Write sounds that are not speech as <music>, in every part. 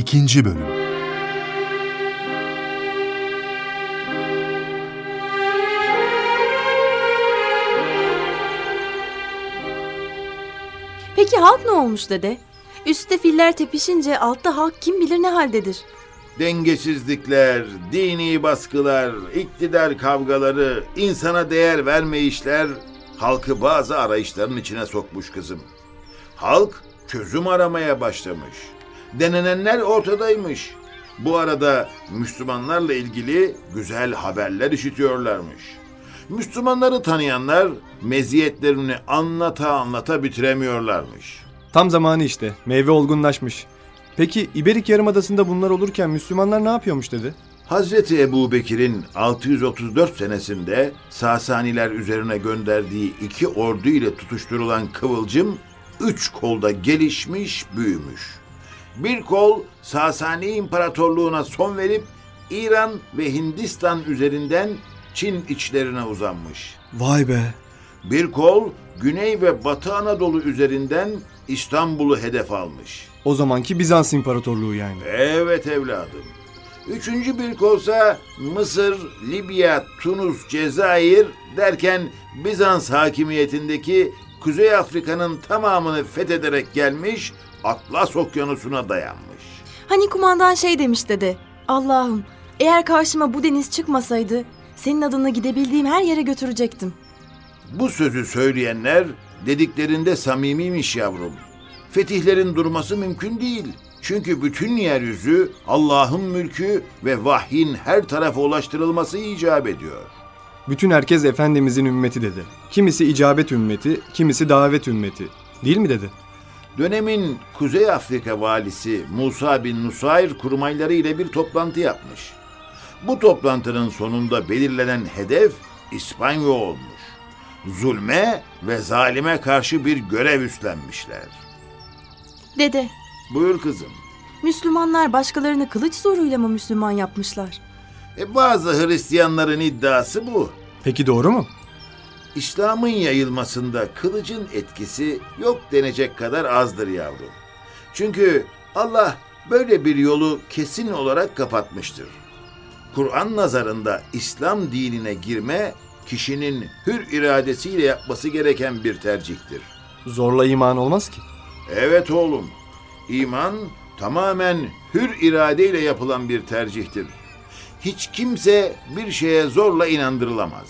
İkinci Bölüm Peki halk ne olmuş dede? Üstte filler tepişince altta halk kim bilir ne haldedir. Dengesizlikler, dini baskılar, iktidar kavgaları, insana değer vermeyişler halkı bazı arayışların içine sokmuş kızım. Halk çözüm aramaya başlamış. Denenenler ortadaymış. Bu arada Müslümanlarla ilgili güzel haberler işitiyorlarmış. Müslümanları tanıyanlar meziyetlerini anlata anlata bitiremiyorlarmış. Tam zamanı işte. Meyve olgunlaşmış. Peki İberik Yarımadası'nda bunlar olurken Müslümanlar ne yapıyormuş dedi? Hazreti Ebu Bekir'in 634 senesinde Sasaniler üzerine gönderdiği iki ordu ile tutuşturulan kıvılcım üç kolda gelişmiş, büyümüş. Bir kol Sasani İmparatorluğu'na son verip İran ve Hindistan üzerinden Çin içlerine uzanmış. Vay be. Bir kol Güney ve Batı Anadolu üzerinden İstanbul'u hedef almış. O zamanki Bizans İmparatorluğu yani. Evet evladım. Üçüncü bir kolsa Mısır, Libya, Tunus, Cezayir derken Bizans hakimiyetindeki Kuzey Afrika'nın tamamını fethederek gelmiş, Atlas Okyanusu'na dayanmış. Hani kumandan şey demiş dede. Allah'ım eğer karşıma bu deniz çıkmasaydı senin adına gidebildiğim her yere götürecektim. Bu sözü söyleyenler dediklerinde samimiymiş yavrum. Fetihlerin durması mümkün değil. Çünkü bütün yeryüzü Allah'ın mülkü ve vahyin her tarafa ulaştırılması icap ediyor. Bütün herkes Efendimizin ümmeti dedi. Kimisi icabet ümmeti, kimisi davet ümmeti. Değil mi dedi? Dönemin Kuzey Afrika valisi Musa bin Nusayr kurmayları ile bir toplantı yapmış. Bu toplantının sonunda belirlenen hedef İspanya olmuş. Zulme ve zalime karşı bir görev üstlenmişler. Dede Buyur kızım. Müslümanlar başkalarını kılıç zoruyla mı Müslüman yapmışlar? E bazı Hristiyanların iddiası bu. Peki doğru mu? İslam'ın yayılmasında kılıcın etkisi yok denecek kadar azdır yavrum. Çünkü Allah böyle bir yolu kesin olarak kapatmıştır. Kur'an nazarında İslam dinine girme kişinin hür iradesiyle yapması gereken bir tercihtir. Zorla iman olmaz ki. Evet oğlum. İman tamamen hür iradeyle yapılan bir tercihtir. Hiç kimse bir şeye zorla inandırılamaz.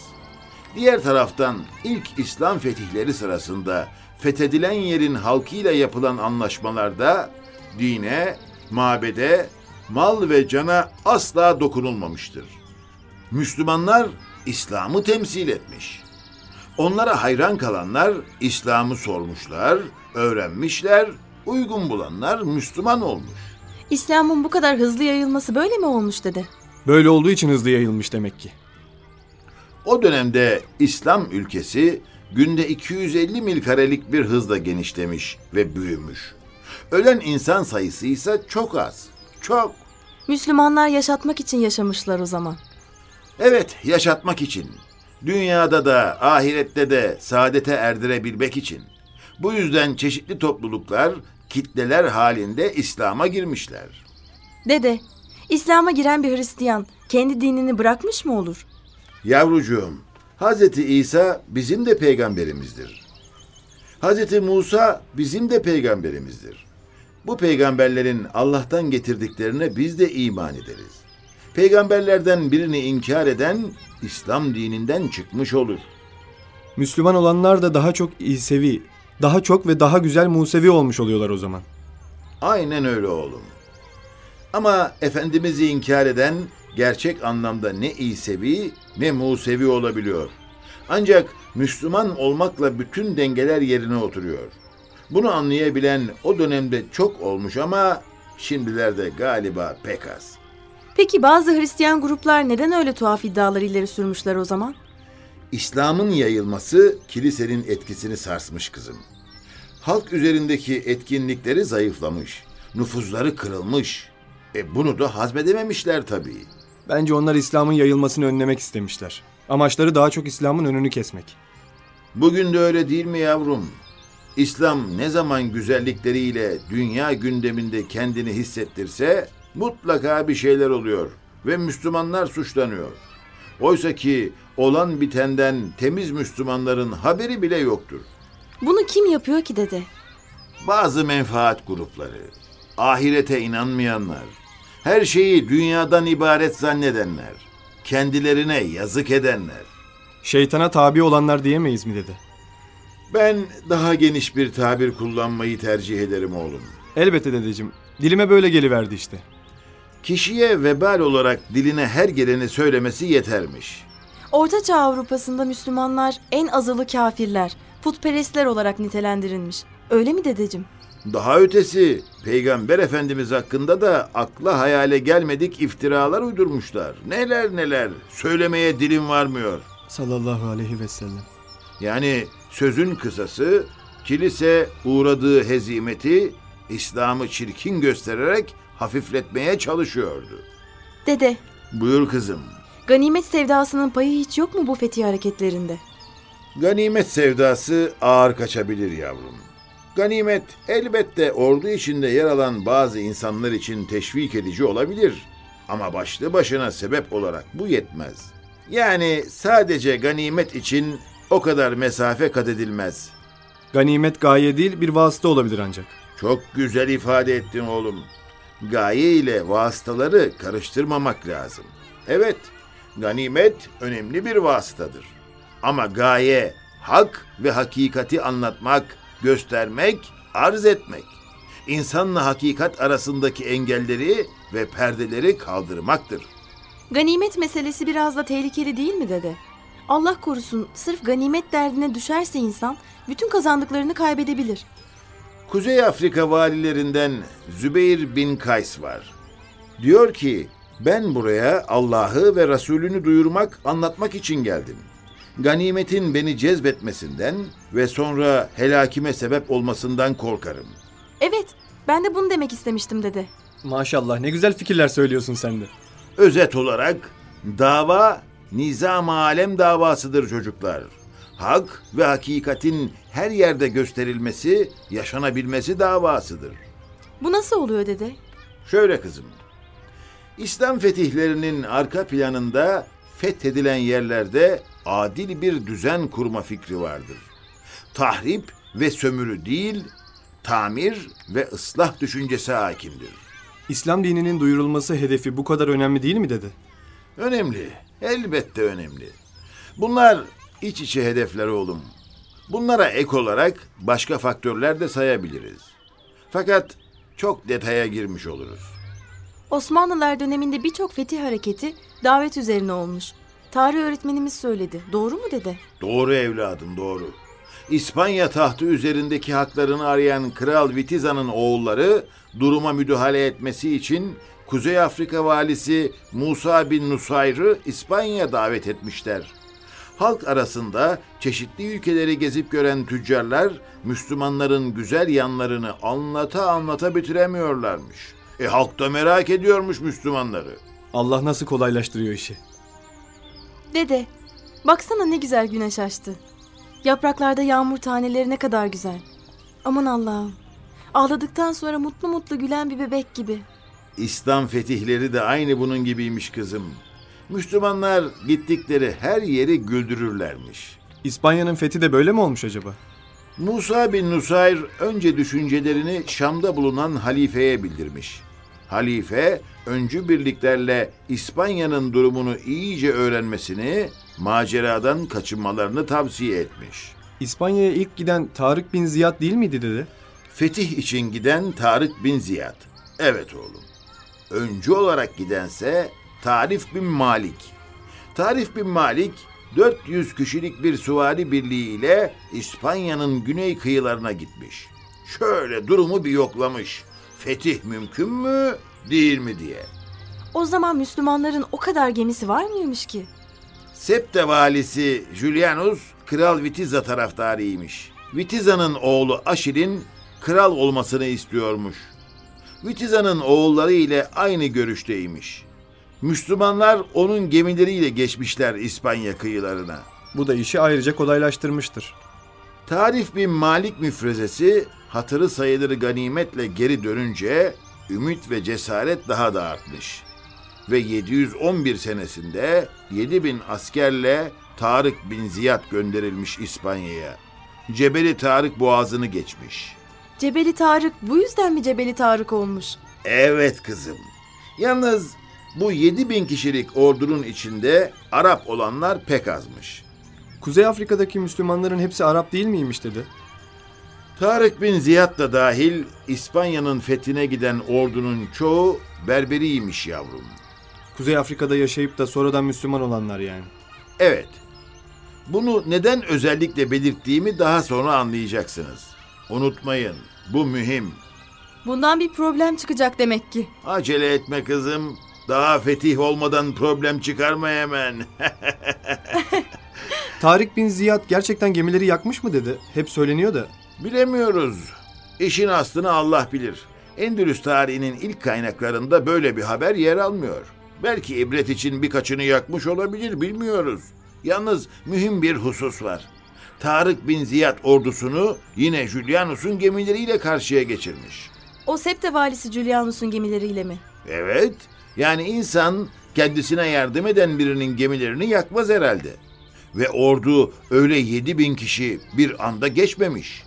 Diğer taraftan ilk İslam fetihleri sırasında fethedilen yerin halkıyla yapılan anlaşmalarda dine, mabede, mal ve cana asla dokunulmamıştır. Müslümanlar İslam'ı temsil etmiş. Onlara hayran kalanlar İslam'ı sormuşlar, öğrenmişler, uygun bulanlar Müslüman olmuş. İslam'ın bu kadar hızlı yayılması böyle mi olmuş dede? Böyle olduğu için hızlı yayılmış demek ki. O dönemde İslam ülkesi günde 250 mil karelik bir hızla genişlemiş ve büyümüş. Ölen insan sayısı ise çok az. Çok. Müslümanlar yaşatmak için yaşamışlar o zaman. Evet, yaşatmak için. Dünyada da, ahirette de saadete erdirebilmek için. Bu yüzden çeşitli topluluklar, kitleler halinde İslam'a girmişler. Dede, İslam'a giren bir Hristiyan kendi dinini bırakmış mı olur? Yavrucuğum, Hazreti İsa bizim de peygamberimizdir. Hazreti Musa bizim de peygamberimizdir. Bu peygamberlerin Allah'tan getirdiklerine biz de iman ederiz. Peygamberlerden birini inkar eden İslam dininden çıkmış olur. Müslüman olanlar da daha çok İsevi, daha çok ve daha güzel Musevi olmuş oluyorlar o zaman. Aynen öyle oğlum. Ama Efendimiz'i inkar eden gerçek anlamda ne İsevi ne Musevi olabiliyor. Ancak Müslüman olmakla bütün dengeler yerine oturuyor. Bunu anlayabilen o dönemde çok olmuş ama şimdilerde galiba pek az. Peki bazı Hristiyan gruplar neden öyle tuhaf iddialar ileri sürmüşler o zaman? İslam'ın yayılması kilisenin etkisini sarsmış kızım. Halk üzerindeki etkinlikleri zayıflamış, nüfuzları kırılmış. E bunu da hazmedememişler tabii. Bence onlar İslam'ın yayılmasını önlemek istemişler. Amaçları daha çok İslam'ın önünü kesmek. Bugün de öyle değil mi yavrum? İslam ne zaman güzellikleriyle dünya gündeminde kendini hissettirse mutlaka bir şeyler oluyor ve Müslümanlar suçlanıyor. Oysa ki olan bitenden temiz Müslümanların haberi bile yoktur. Bunu kim yapıyor ki dede? Bazı menfaat grupları, ahirete inanmayanlar, her şeyi dünyadan ibaret zannedenler, kendilerine yazık edenler. Şeytana tabi olanlar diyemeyiz mi dede? Ben daha geniş bir tabir kullanmayı tercih ederim oğlum. Elbette dedeciğim. Dilime böyle geliverdi işte. Kişiye vebal olarak diline her geleni söylemesi yetermiş. Ortaçağ Avrupa'sında Müslümanlar en azılı kafirler, putperestler olarak nitelendirilmiş. Öyle mi dedeciğim? Daha ötesi Peygamber Efendimiz hakkında da akla hayale gelmedik iftiralar uydurmuşlar. Neler neler söylemeye dilim varmıyor. Sallallahu aleyhi ve sellem. Yani sözün kısası kilise uğradığı hezimeti İslam'ı çirkin göstererek hafifletmeye çalışıyordu. Dede, Buyur kızım. ganimet sevdasının payı hiç yok mu bu fetih hareketlerinde? Ganimet sevdası ağır kaçabilir yavrum. Ganimet elbette ordu içinde yer alan bazı insanlar için teşvik edici olabilir. Ama başlı başına sebep olarak bu yetmez. Yani sadece ganimet için o kadar mesafe kat edilmez. Ganimet gaye değil bir vasıta olabilir ancak. Çok güzel ifade ettin oğlum. Gaye ile vasıtaları karıştırmamak lazım. Evet, ganimet önemli bir vasıtadır. Ama gaye hak ve hakikati anlatmak, göstermek, arz etmek. İnsanla hakikat arasındaki engelleri ve perdeleri kaldırmaktır. Ganimet meselesi biraz da tehlikeli değil mi dede? Allah korusun sırf ganimet derdine düşerse insan bütün kazandıklarını kaybedebilir. Kuzey Afrika valilerinden Zübeyir bin Kays var. Diyor ki, ben buraya Allah'ı ve Resulünü duyurmak, anlatmak için geldim. Ganimetin beni cezbetmesinden ve sonra helakime sebep olmasından korkarım. Evet, ben de bunu demek istemiştim dede. Maşallah ne güzel fikirler söylüyorsun sen de. Özet olarak dava nizam alem davasıdır çocuklar. Hak ve hakikatin her yerde gösterilmesi, yaşanabilmesi davasıdır. Bu nasıl oluyor dede? Şöyle kızım. İslam fetihlerinin arka planında fethedilen yerlerde adil bir düzen kurma fikri vardır. Tahrip ve sömürü değil, tamir ve ıslah düşüncesi hakimdir. İslam dininin duyurulması hedefi bu kadar önemli değil mi dede? Önemli, elbette önemli. Bunlar iç içe hedefler oğlum. Bunlara ek olarak başka faktörler de sayabiliriz. Fakat çok detaya girmiş oluruz. Osmanlılar döneminde birçok fetih hareketi davet üzerine olmuş. Tarih öğretmenimiz söyledi. Doğru mu dede? Doğru evladım doğru. İspanya tahtı üzerindeki haklarını arayan Kral Vitiza'nın oğulları duruma müdahale etmesi için Kuzey Afrika valisi Musa bin Nusayr'ı İspanya'ya davet etmişler. Halk arasında çeşitli ülkeleri gezip gören tüccarlar Müslümanların güzel yanlarını anlata anlata bitiremiyorlarmış. E halk da merak ediyormuş Müslümanları. Allah nasıl kolaylaştırıyor işi. Dede, baksana ne güzel güneş açtı. Yapraklarda yağmur taneleri ne kadar güzel. Aman Allah'ım. Ağladıktan sonra mutlu mutlu gülen bir bebek gibi. İslam fetihleri de aynı bunun gibiymiş kızım. Müslümanlar gittikleri her yeri güldürürlermiş. İspanya'nın fethi de böyle mi olmuş acaba? Musa bin Nusayr önce düşüncelerini Şam'da bulunan halifeye bildirmiş. Halife öncü birliklerle İspanya'nın durumunu iyice öğrenmesini, maceradan kaçınmalarını tavsiye etmiş. İspanya'ya ilk giden Tarık bin Ziyad değil miydi dede? Fetih için giden Tarık bin Ziyad. Evet oğlum. Öncü olarak gidense Tarif bin Malik. Tarif bin Malik 400 kişilik bir süvari birliğiyle İspanya'nın güney kıyılarına gitmiş. Şöyle durumu bir yoklamış. Fetih mümkün mü, değil mi diye. O zaman Müslümanların o kadar gemisi var mıymış ki? Septe valisi Julianus Kral Vitiza taraftarıymış. Vitiza'nın oğlu Aşil'in kral olmasını istiyormuş. Vitiza'nın oğulları ile aynı görüşteymiş. Müslümanlar onun gemileriyle geçmişler İspanya kıyılarına. Bu da işi ayrıca kolaylaştırmıştır. Tarif bin Malik müfrezesi hatırı sayılır ganimetle geri dönünce ümit ve cesaret daha da artmış. Ve 711 senesinde 7000 askerle Tarık bin Ziyad gönderilmiş İspanya'ya. Cebeli Tarık boğazını geçmiş. Cebeli Tarık bu yüzden mi Cebeli Tarık olmuş? Evet kızım. Yalnız bu 7000 kişilik ordunun içinde Arap olanlar pek azmış. Kuzey Afrika'daki Müslümanların hepsi Arap değil miymiş dedi. Tarık bin Ziyad da dahil İspanya'nın fethine giden ordunun çoğu Berberiymiş yavrum. Kuzey Afrika'da yaşayıp da sonradan Müslüman olanlar yani. Evet. Bunu neden özellikle belirttiğimi daha sonra anlayacaksınız. Unutmayın, bu mühim. Bundan bir problem çıkacak demek ki. Acele etme kızım. Daha fetih olmadan problem çıkarma hemen. <laughs> Tarık bin Ziyad gerçekten gemileri yakmış mı dedi. Hep söyleniyor da. Bilemiyoruz. İşin aslını Allah bilir. Endülüs tarihinin ilk kaynaklarında böyle bir haber yer almıyor. Belki ibret için birkaçını yakmış olabilir bilmiyoruz. Yalnız mühim bir husus var. Tarık bin Ziyad ordusunu yine Julianus'un gemileriyle karşıya geçirmiş. O Septe valisi Julianus'un gemileriyle mi? Evet, yani insan kendisine yardım eden birinin gemilerini yakmaz herhalde. Ve ordu öyle yedi bin kişi bir anda geçmemiş.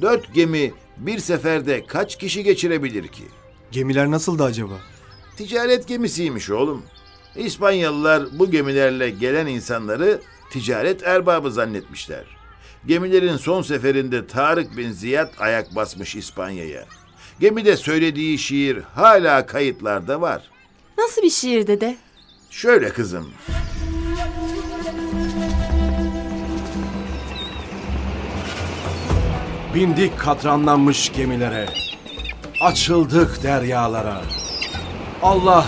Dört gemi bir seferde kaç kişi geçirebilir ki? Gemiler nasıldı acaba? Ticaret gemisiymiş oğlum. İspanyalılar bu gemilerle gelen insanları ticaret erbabı zannetmişler. Gemilerin son seferinde Tarık bin Ziyad ayak basmış İspanya'ya. Gemide söylediği şiir hala kayıtlarda var. Nasıl bir şiir dede? Şöyle kızım. Bindik katranlanmış gemilere. Açıldık deryalara. Allah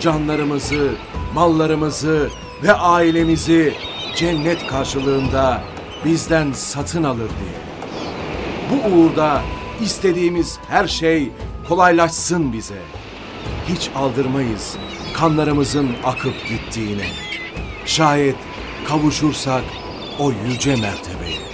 canlarımızı, mallarımızı ve ailemizi cennet karşılığında bizden satın alır diye. Bu uğurda istediğimiz her şey kolaylaşsın bize. Hiç aldırmayız kanlarımızın akıp gittiğine. Şayet kavuşursak o yüce mertebeye.